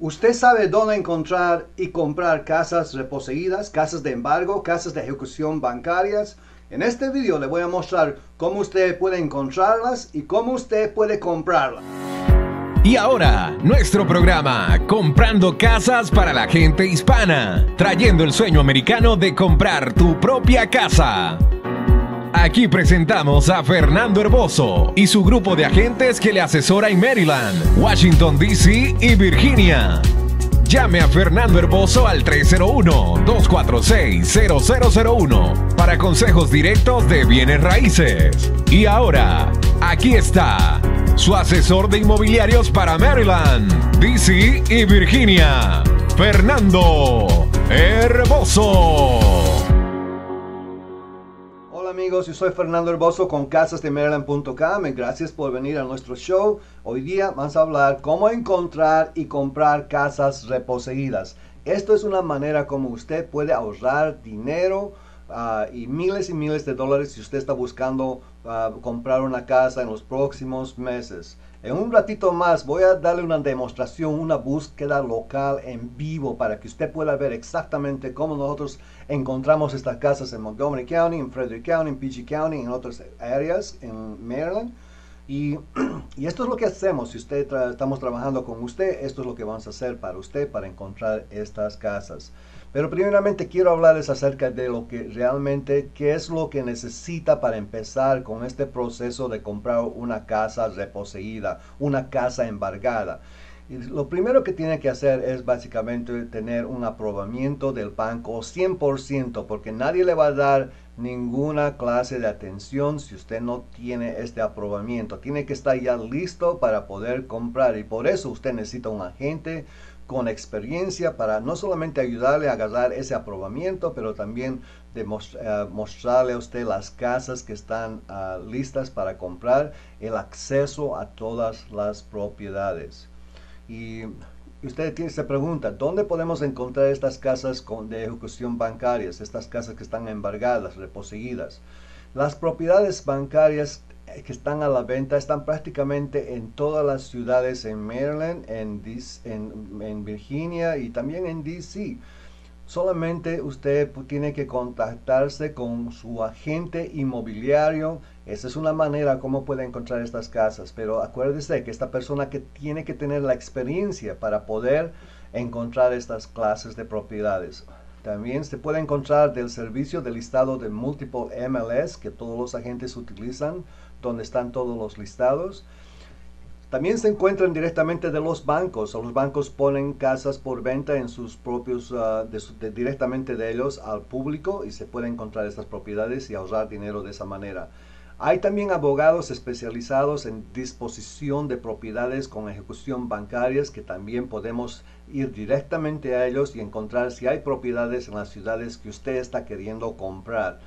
¿Usted sabe dónde encontrar y comprar casas reposeídas, casas de embargo, casas de ejecución bancarias? En este video le voy a mostrar cómo usted puede encontrarlas y cómo usted puede comprarlas. Y ahora, nuestro programa, Comprando Casas para la Gente Hispana, trayendo el sueño americano de comprar tu propia casa. Aquí presentamos a Fernando Herboso y su grupo de agentes que le asesora en Maryland, Washington, D.C. y Virginia. Llame a Fernando Herboso al 301-246-0001 para consejos directos de bienes raíces. Y ahora, aquí está su asesor de inmobiliarios para Maryland, D.C. y Virginia, Fernando Herboso amigos, yo soy Fernando Herboso con casasdemaryland.com gracias por venir a nuestro show. Hoy día vamos a hablar cómo encontrar y comprar casas reposeídas. Esto es una manera como usted puede ahorrar dinero ah, y miles y miles de dólares si usted está buscando ah, comprar una casa en los próximos meses. En un ratito más voy a darle una demostración, una búsqueda local en vivo para que usted pueda ver exactamente cómo nosotros encontramos estas casas en Montgomery County, en Frederick County, en PG County, en otras áreas en Maryland. Y, esto es lo que hacemos. Si usted estamos trabajando con usted, esto es lo que vamos a hacer para usted para encontrar estas casas. Pero primeramente quiero hablarles acerca de lo que realmente, qué es lo que necesita para empezar con este proceso de comprar una casa reposeída, una casa embargada. Y lo primero que tiene que hacer es básicamente tener un aprobamiento del banco 100%, porque nadie le va a dar ninguna clase de atención si usted no tiene este aprobamiento. Tiene que estar ya listo para poder comprar y por eso usted necesita un agente con experiencia para no solamente ayudarle a agarrar ese aprobamiento, pero también eh, mostrarle a usted las casas que están ah, listas para comprar, el acceso a todas las propiedades. Y usted tiene, se pregunta, ¿dónde podemos encontrar estas casas con, de ejecución bancarias, estas casas que están embargadas, reposeídas? Las propiedades bancarias que están a la venta están prácticamente en todas las ciudades en Maryland, en, en, Virginia y también en DC. Solamente usted tiene que contactarse con su agente inmobiliario. Esa es una manera como puede encontrar estas casas. Pero acuérdese que esta persona que tiene que tener la experiencia para poder encontrar estas clases de propiedades. También se puede encontrar del servicio del listado de Multiple MLS que todos los agentes utilizan donde están todos los listados. También se encuentran directamente de los bancos. Los bancos ponen casas por venta en sus propios, ah, directamente de ellos al público y se puede encontrar estas propiedades y ahorrar dinero de esa manera. Hay también abogados especializados en disposición de propiedades con ejecución bancarias que también podemos ir directamente a ellos y encontrar si hay propiedades en las ciudades que usted está queriendo comprar.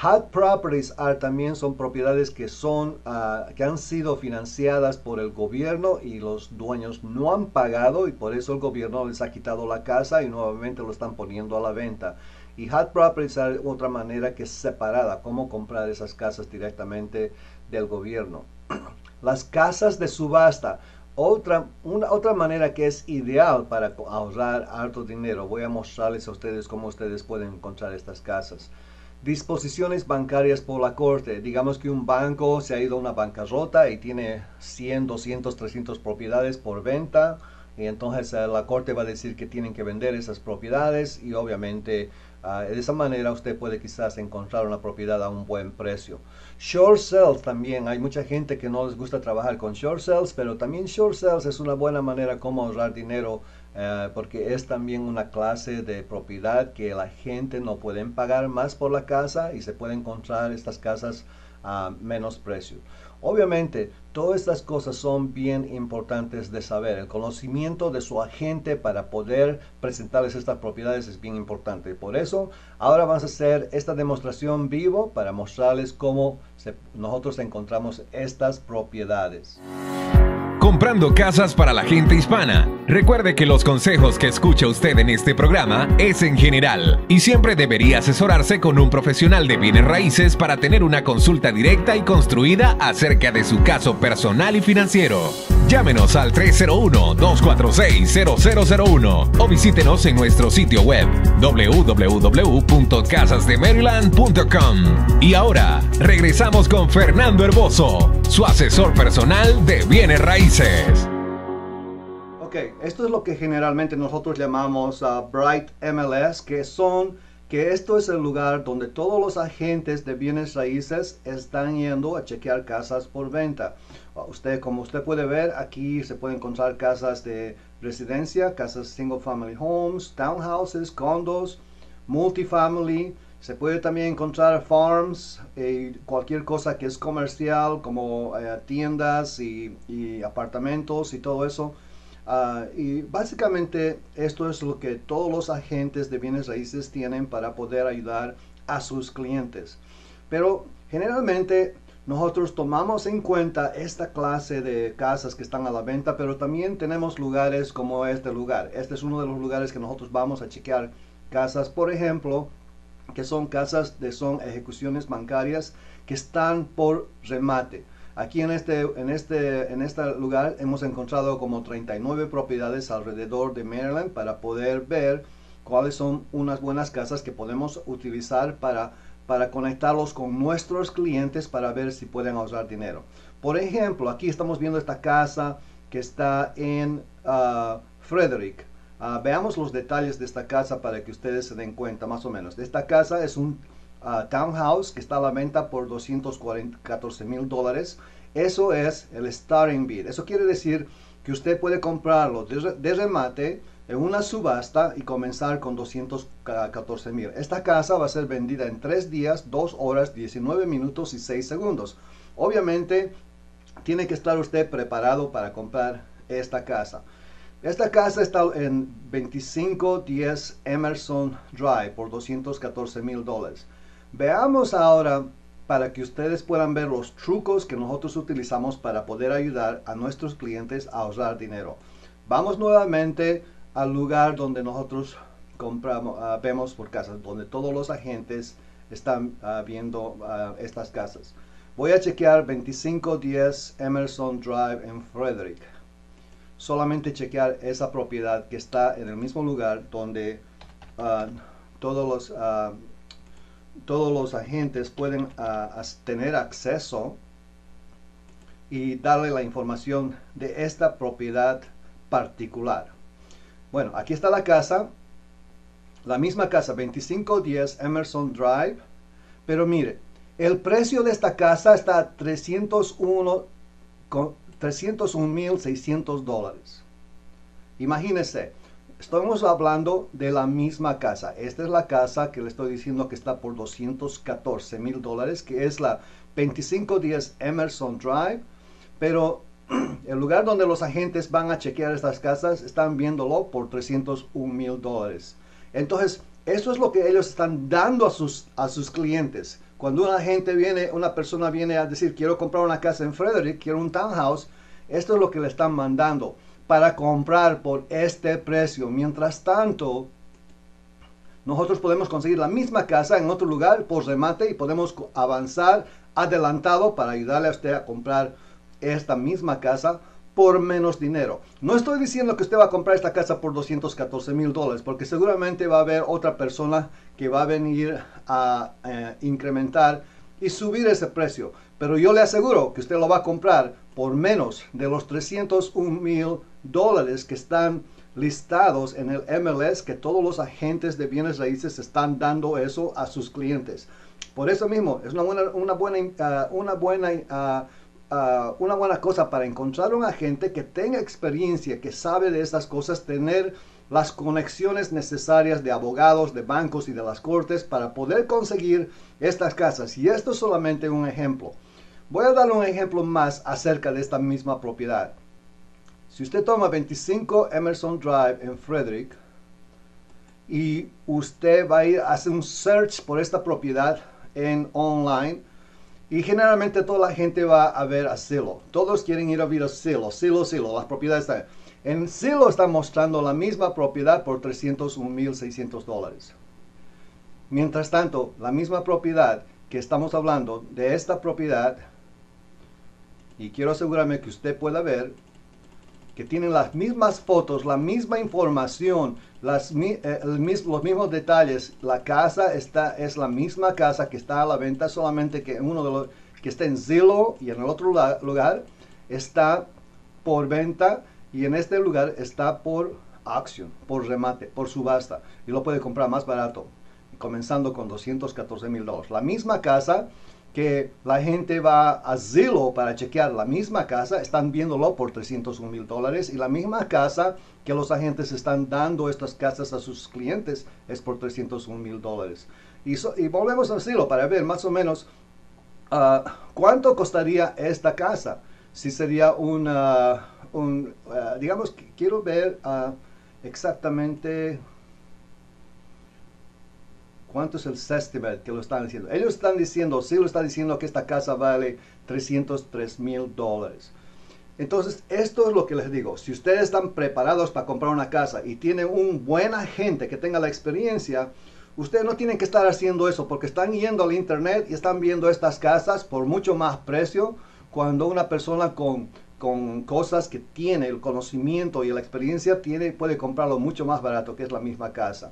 HUD Properties are también son propiedades que son ah, que han sido financiadas por el gobierno y los dueños no han pagado y por eso el gobierno les ha quitado la casa y nuevamente lo están poniendo a la venta. Y HUD Properties hay otra manera que es separada, cómo comprar esas casas directamente del gobierno. Las casas de subasta, otra, una, otra manera que es ideal para ahorrar alto dinero. Voy a mostrarles a ustedes cómo ustedes pueden encontrar estas casas disposiciones bancarias por la corte. Digamos que un banco se ha ido a una bancarrota y tiene 100, 200, 300 propiedades por venta y entonces eh, la corte va a decir que tienen que vender esas propiedades y obviamente ah, de esa manera usted puede quizás encontrar una propiedad a un buen precio. Short sales también, hay mucha gente que no les gusta trabajar con short sales, pero también short sales es una buena manera como ahorrar dinero eh, porque es también una clase de propiedad que la gente no puede pagar más por la casa y se puede encontrar estas casas a menos precio. Obviamente, todas estas cosas son bien importantes de saber. El conocimiento de su agente para poder presentarles estas propiedades es bien importante. Por eso, ahora vamos a hacer esta demostración vivo para mostrarles cómo nosotros encontramos estas propiedades. Comprando casas para la gente hispana Recuerde que los consejos que escucha usted en este programa es en general y siempre debería asesorarse con un profesional de bienes raíces para tener una consulta directa y construida acerca de su caso personal y financiero. Llámenos al 301-246-0001 o visítenos en nuestro sitio web www.casasdemaryland.com. Y ahora regresamos con Fernando Herboso, su asesor personal de bienes raíces. Ok, esto es lo que generalmente nosotros llamamos uh, Bright MLS, que son que esto es el lugar donde todos los agentes de bienes raíces están yendo a chequear casas por venta. Uh, usted, como usted puede ver, aquí se puede encontrar casas de residencia, casas single family homes, townhouses, condos, multifamily. Se puede también encontrar farms y cualquier cosa que es comercial, como eh, tiendas y, y apartamentos y todo eso. Ah, y básicamente esto es lo que todos los agentes de bienes raíces tienen para poder ayudar a sus clientes. Pero generalmente nosotros tomamos en cuenta esta clase de casas que están a la venta, pero también tenemos lugares como este lugar. Este es uno de los lugares que nosotros vamos a chequear casas, por ejemplo, que son casas de son ejecuciones bancarias que están por remate. Aquí en este, en, este, en este lugar hemos encontrado como 39 propiedades alrededor de Maryland para poder ver cuáles son unas buenas casas que podemos utilizar para, para conectarlos con nuestros clientes para ver si pueden ahorrar dinero. Por ejemplo, aquí estamos viendo esta casa que está en uh, Frederick. Uh, veamos los detalles de esta casa para que ustedes se den cuenta más o menos. Esta casa es un townhouse que está a la venta por 214 mil dólares. Eso es el starting bid. Eso quiere decir que usted puede comprarlo de, remate en una subasta y comenzar con 214 mil. Esta casa va a ser vendida en 3 días, 2 horas, 19 minutos y 6 segundos. Obviamente, tiene que estar usted preparado para comprar esta casa. Esta casa está en 2510 Emerson Drive por 214 mil dólares. Veamos ahora para que ustedes puedan ver los trucos que nosotros utilizamos para poder ayudar a nuestros clientes a ahorrar dinero. Vamos nuevamente al lugar donde nosotros compramos, uh, vemos por casas, donde todos los agentes están uh, viendo uh, estas casas. Voy a chequear 2510 Emerson Drive en Frederick. Solamente chequear esa propiedad que está en el mismo lugar donde todos los todos los agentes pueden ah, tener acceso y darle la información de esta propiedad particular. Bueno, aquí está la casa, la misma casa, 2510 Emerson Drive, pero mire, el precio de esta casa está 301 301.600 dólares. Imagínese, Estamos hablando de la misma casa. Esta es la casa que le estoy diciendo que está por 214 mil dólares, que es la 2510 Emerson Drive. Pero el lugar donde los agentes van a chequear estas casas están viéndolo por 301 mil dólares. Entonces, eso es lo que ellos están dando a sus, a sus clientes. Cuando una gente viene, una persona viene a decir, quiero comprar una casa en Frederick, quiero un townhouse, esto es lo que le están mandando para comprar por este precio. Mientras tanto, nosotros podemos conseguir la misma casa en otro lugar por remate y podemos avanzar adelantado para ayudarle a usted a comprar esta misma casa por menos dinero. No estoy diciendo que usted va a comprar esta casa por 214 mil dólares, porque seguramente va a haber otra persona que va a venir a eh, incrementar y subir ese precio. Pero yo le aseguro que usted lo va a comprar por menos de los 301 mil dólares que están listados en el MLS, que todos los agentes de bienes raíces están dando eso a sus clientes. Por eso mismo, es una buena, una buena, uh, una buena, uh, uh, una buena cosa para encontrar un agente que tenga experiencia, que sabe de estas cosas, tener las conexiones necesarias de abogados, de bancos y de las cortes para poder conseguir estas casas. Y esto es solamente un ejemplo. Voy a dar un ejemplo más acerca de esta misma propiedad. Si usted toma 25 Emerson Drive en Frederick y usted va a ir a hacer un search por esta propiedad en online y generalmente toda la gente va a ver a Silo. Todos quieren ir a ver a Silo, Silo, Silo, las propiedades están. En Zillow están mostrando la misma propiedad por 301.600 dólares. Mientras tanto, la misma propiedad que estamos hablando de esta propiedad, y quiero asegurarme que usted pueda ver, que tienen las mismas fotos, la misma información, las, eh, los mismos detalles. La casa está, es la misma casa que está a la venta, solamente que uno de los que está en Zillow y en el otro lugar está por venta y en este lugar está por acción, por remate, por subasta y lo puede comprar más barato, comenzando con 214 mil dólares. La misma casa que la gente va a Zillow para chequear la misma casa, están viéndolo por 301 mil dólares y la misma casa que los agentes están dando estas casas a sus clientes es por 301 mil dólares. Y, y, volvemos a Zillow para ver más o menos uh, cuánto costaría esta casa. Si sería un, uh, digamos, quiero ver uh, exactamente ¿Cuánto es el estimate que lo están diciendo? Ellos están diciendo, sí lo está diciendo que esta casa vale 303 mil dólares. Entonces, esto es lo que les digo. Si ustedes están preparados para comprar una casa y tienen un buen agente que tenga la experiencia, ustedes no tienen que estar haciendo eso porque están yendo al internet y están viendo estas casas por mucho más precio cuando una persona con, con cosas que tiene el conocimiento y la experiencia tiene, puede comprarlo mucho más barato que es la misma casa.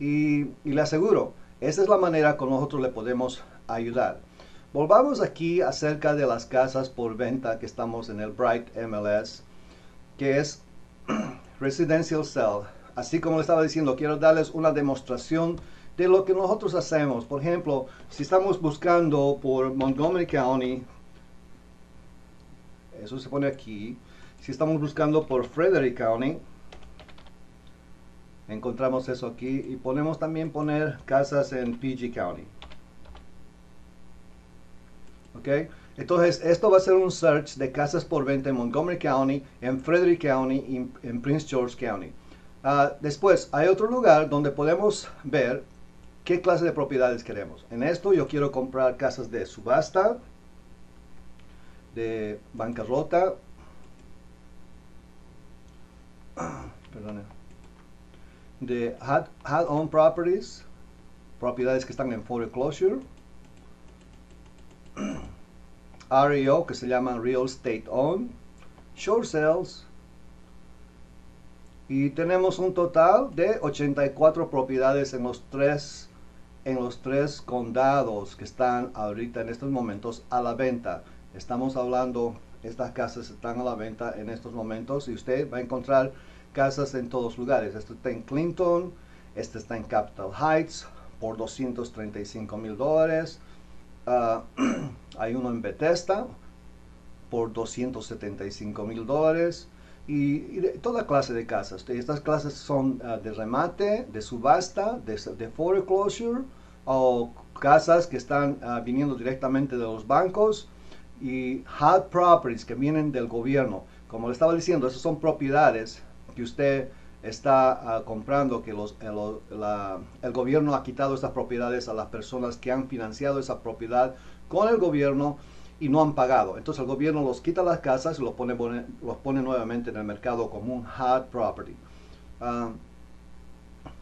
Y, le aseguro, esa es la manera con nosotros le podemos ayudar. Volvamos aquí acerca de las casas por venta que estamos en el Bright MLS, que es Residential Cell. Así como le estaba diciendo, quiero darles una demostración de lo que nosotros hacemos. Por ejemplo, si estamos buscando por Montgomery County, eso se pone aquí. Si estamos buscando por Frederick County, encontramos eso aquí y podemos también poner casas en PG County. Ok entonces esto va a ser un search de casas por venta en Montgomery County en Frederick County y en Prince George County. Uh, después hay otro lugar donde podemos ver qué clase de propiedades queremos. En esto yo quiero comprar casas de subasta de bancarrota. Perdón de had-owned properties, propiedades que están en foreclosure, REO, que se llaman Real Estate Owned, Short Sales, y tenemos un total de 84 propiedades en los tres en los tres condados que están ahorita en estos momentos a la venta. Estamos hablando, estas casas están a la venta en estos momentos y usted va a encontrar casas en todos lugares. Este está en Clinton, este está en Capital Heights por 235 mil dólares. Ah, hay uno en Bethesda por 275 mil dólares. Y, toda clase de casas. Estas clases son ah, de remate, de subasta, de, de, foreclosure o casas que están ah, viniendo directamente de los bancos y hard properties que vienen del gobierno. Como le estaba diciendo, esas son propiedades que usted está ah, comprando, que los, el, gobierno ha quitado estas propiedades a las personas que han financiado esa propiedad con el gobierno y no han pagado. Entonces el gobierno los quita las casas y los pone, los pone nuevamente en el mercado como un hard property. Uh,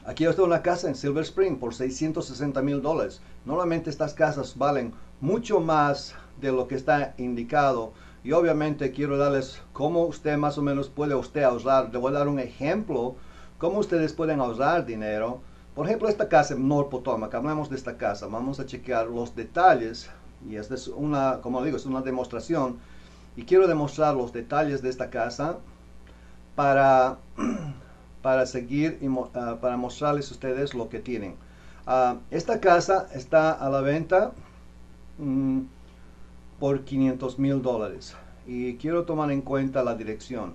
aquí está una casa en Silver Spring por 660 mil dólares. Normalmente estas casas valen mucho más de lo que está indicado y obviamente quiero darles cómo usted más o menos puede usted ahorrar. Le voy a dar un ejemplo cómo ustedes pueden ahorrar dinero. Por ejemplo, esta casa en North Potomac, hablamos de esta casa, vamos a chequear los detalles y esta es una, como digo, es una demostración y quiero demostrar los detalles de esta casa para, para seguir y ah, para mostrarles a ustedes lo que tienen. Ah, esta casa está a la venta. Mm, por 500 mil dólares. Y quiero tomar en cuenta la dirección.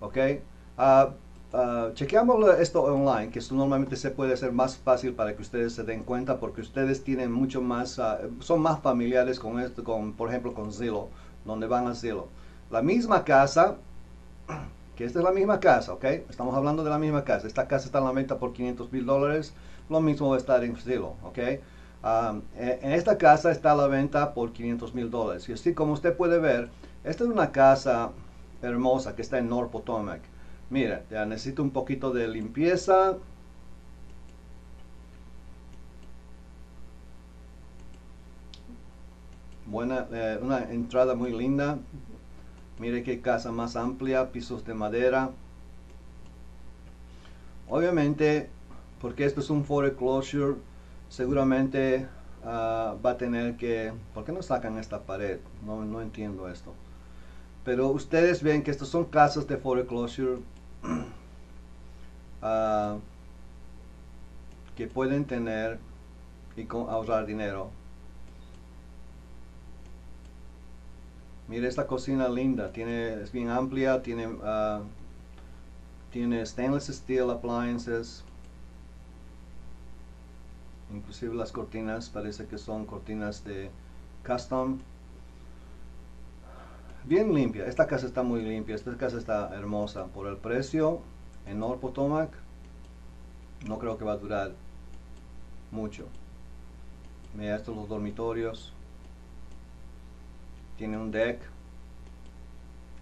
Ok. Uh, chequeamos esto online, que esto normalmente se puede hacer más fácil para que ustedes se den cuenta porque ustedes tienen mucho más, son más familiares con esto, con, por ejemplo con Zillow, donde van a Zillow. La misma casa, que esta es la misma casa, ok, estamos hablando de la misma casa. Esta casa está en la venta por 500 mil dólares lo mismo va a estar en Zillow, ¿ok? E, en esta casa está a la venta por 500 mil dólares. Y así como usted puede ver, esta es una casa hermosa que está en North Potomac. Mira, ya necesito un poquito de limpieza. Buena, eh, una entrada muy linda. Mire qué casa más amplia, pisos de madera. Obviamente, porque esto es un foreclosure, seguramente ah, va a tener que... ¿Por qué no sacan esta pared? No, no entiendo esto. Pero ustedes ven que estos son casas de foreclosure uh, que pueden tener y ahorrar dinero. Mire esta cocina linda, tiene, es bien amplia, tiene, uh, tiene stainless steel appliances, inclusive las cortinas parece que son cortinas de custom. Bien limpia esta casa está muy limpia esta casa está hermosa por el precio en North Potomac. No creo que va a durar mucho. Mira estos los dormitorios. Tiene un deck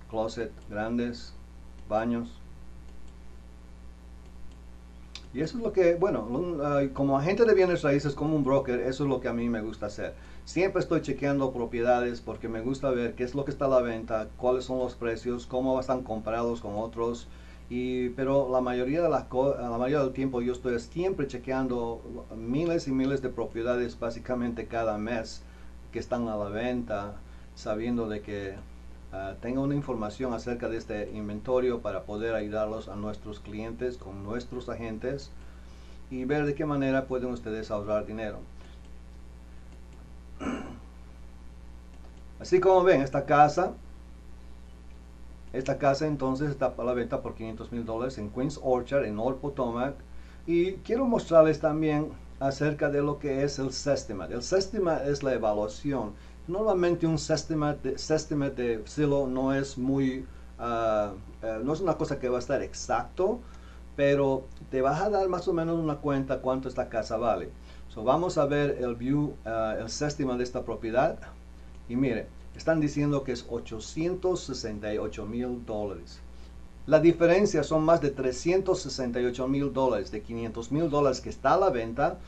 closet grandes baños y eso es lo que, bueno, como agente de bienes raíces, como un broker, eso es lo que a mí me gusta hacer. Siempre estoy chequeando propiedades porque me gusta ver qué es lo que está a la venta, cuáles son los precios, cómo están comparados con otros. Y, pero la mayoría, de la, la mayoría del tiempo yo estoy siempre chequeando miles y miles de propiedades básicamente cada mes que están a la venta, sabiendo de que uh, tenga una información acerca de este inventario para poder ayudarlos a nuestros clientes con nuestros agentes y ver de qué manera pueden ustedes ahorrar dinero. Así como ven, esta casa, esta casa entonces está a la venta por 500 mil dólares en Queens Orchard, en Old Potomac. Y quiero mostrarles también acerca de lo que es el sistema. El sistema es la evaluación Normalmente un sistema de, sistema silo no es muy, uh, no es una cosa que va a estar exacto, pero te vas a dar más o menos una cuenta cuánto esta casa vale. So, vamos a ver el view, uh, el sistema de esta propiedad. Y mire, están diciendo que es 868 mil dólares. La diferencia son más de 368 mil dólares, de 500 mil dólares que está a la venta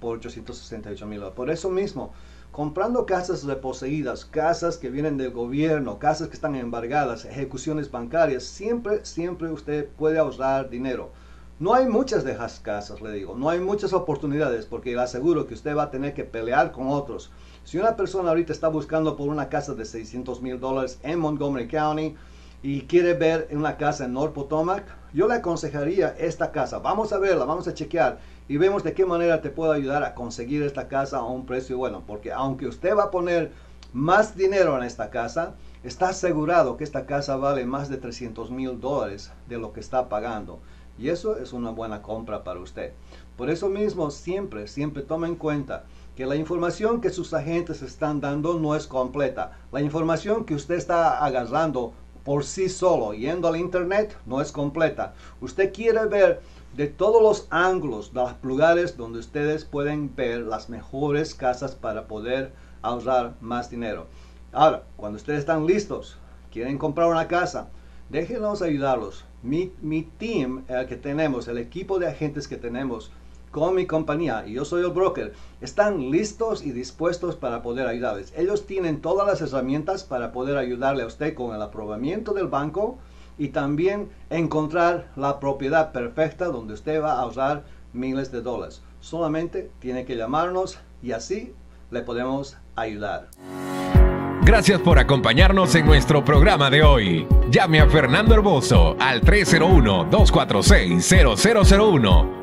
por 868 mil Por eso mismo, comprando casas reposeídas, casas que vienen del gobierno, casas que están embargadas, ejecuciones bancarias, siempre, siempre usted puede ahorrar dinero. No hay muchas de esas casas, le digo, no hay muchas oportunidades porque le aseguro que usted va a tener que pelear con otros. Si una persona ahorita está buscando por una casa de 600 mil dólares en Montgomery County y quiere ver una casa en North Potomac, yo le aconsejaría esta casa. Vamos a verla, vamos a chequear y vemos de qué manera te puedo ayudar a conseguir esta casa a un precio bueno. Porque aunque usted va a poner más dinero en esta casa, está asegurado que esta casa vale más de 300 mil dólares de lo que está pagando. Y eso es una buena compra para usted. Por eso mismo, siempre, siempre toma en cuenta que la información que sus agentes están dando no es completa. La información que usted está agarrando por sí solo, yendo al internet, no es completa. Usted quiere ver de todos los ángulos, de los lugares donde ustedes pueden ver las mejores casas para poder ahorrar más dinero. Ahora, cuando ustedes están listos, quieren comprar una casa, déjenos ayudarlos. Mi, mi team el que tenemos, el equipo de agentes que tenemos con mi compañía, y yo soy el broker, están listos y dispuestos para poder ayudarles. Ellos tienen todas las herramientas para poder ayudarle a usted con el aprobamiento del banco, y también encontrar la propiedad perfecta donde usted va a ahorrar miles de dólares. Solamente tiene que llamarnos y así le podemos ayudar. Gracias por acompañarnos en nuestro programa de hoy. Llame a Fernando Herboso al 301-246-0001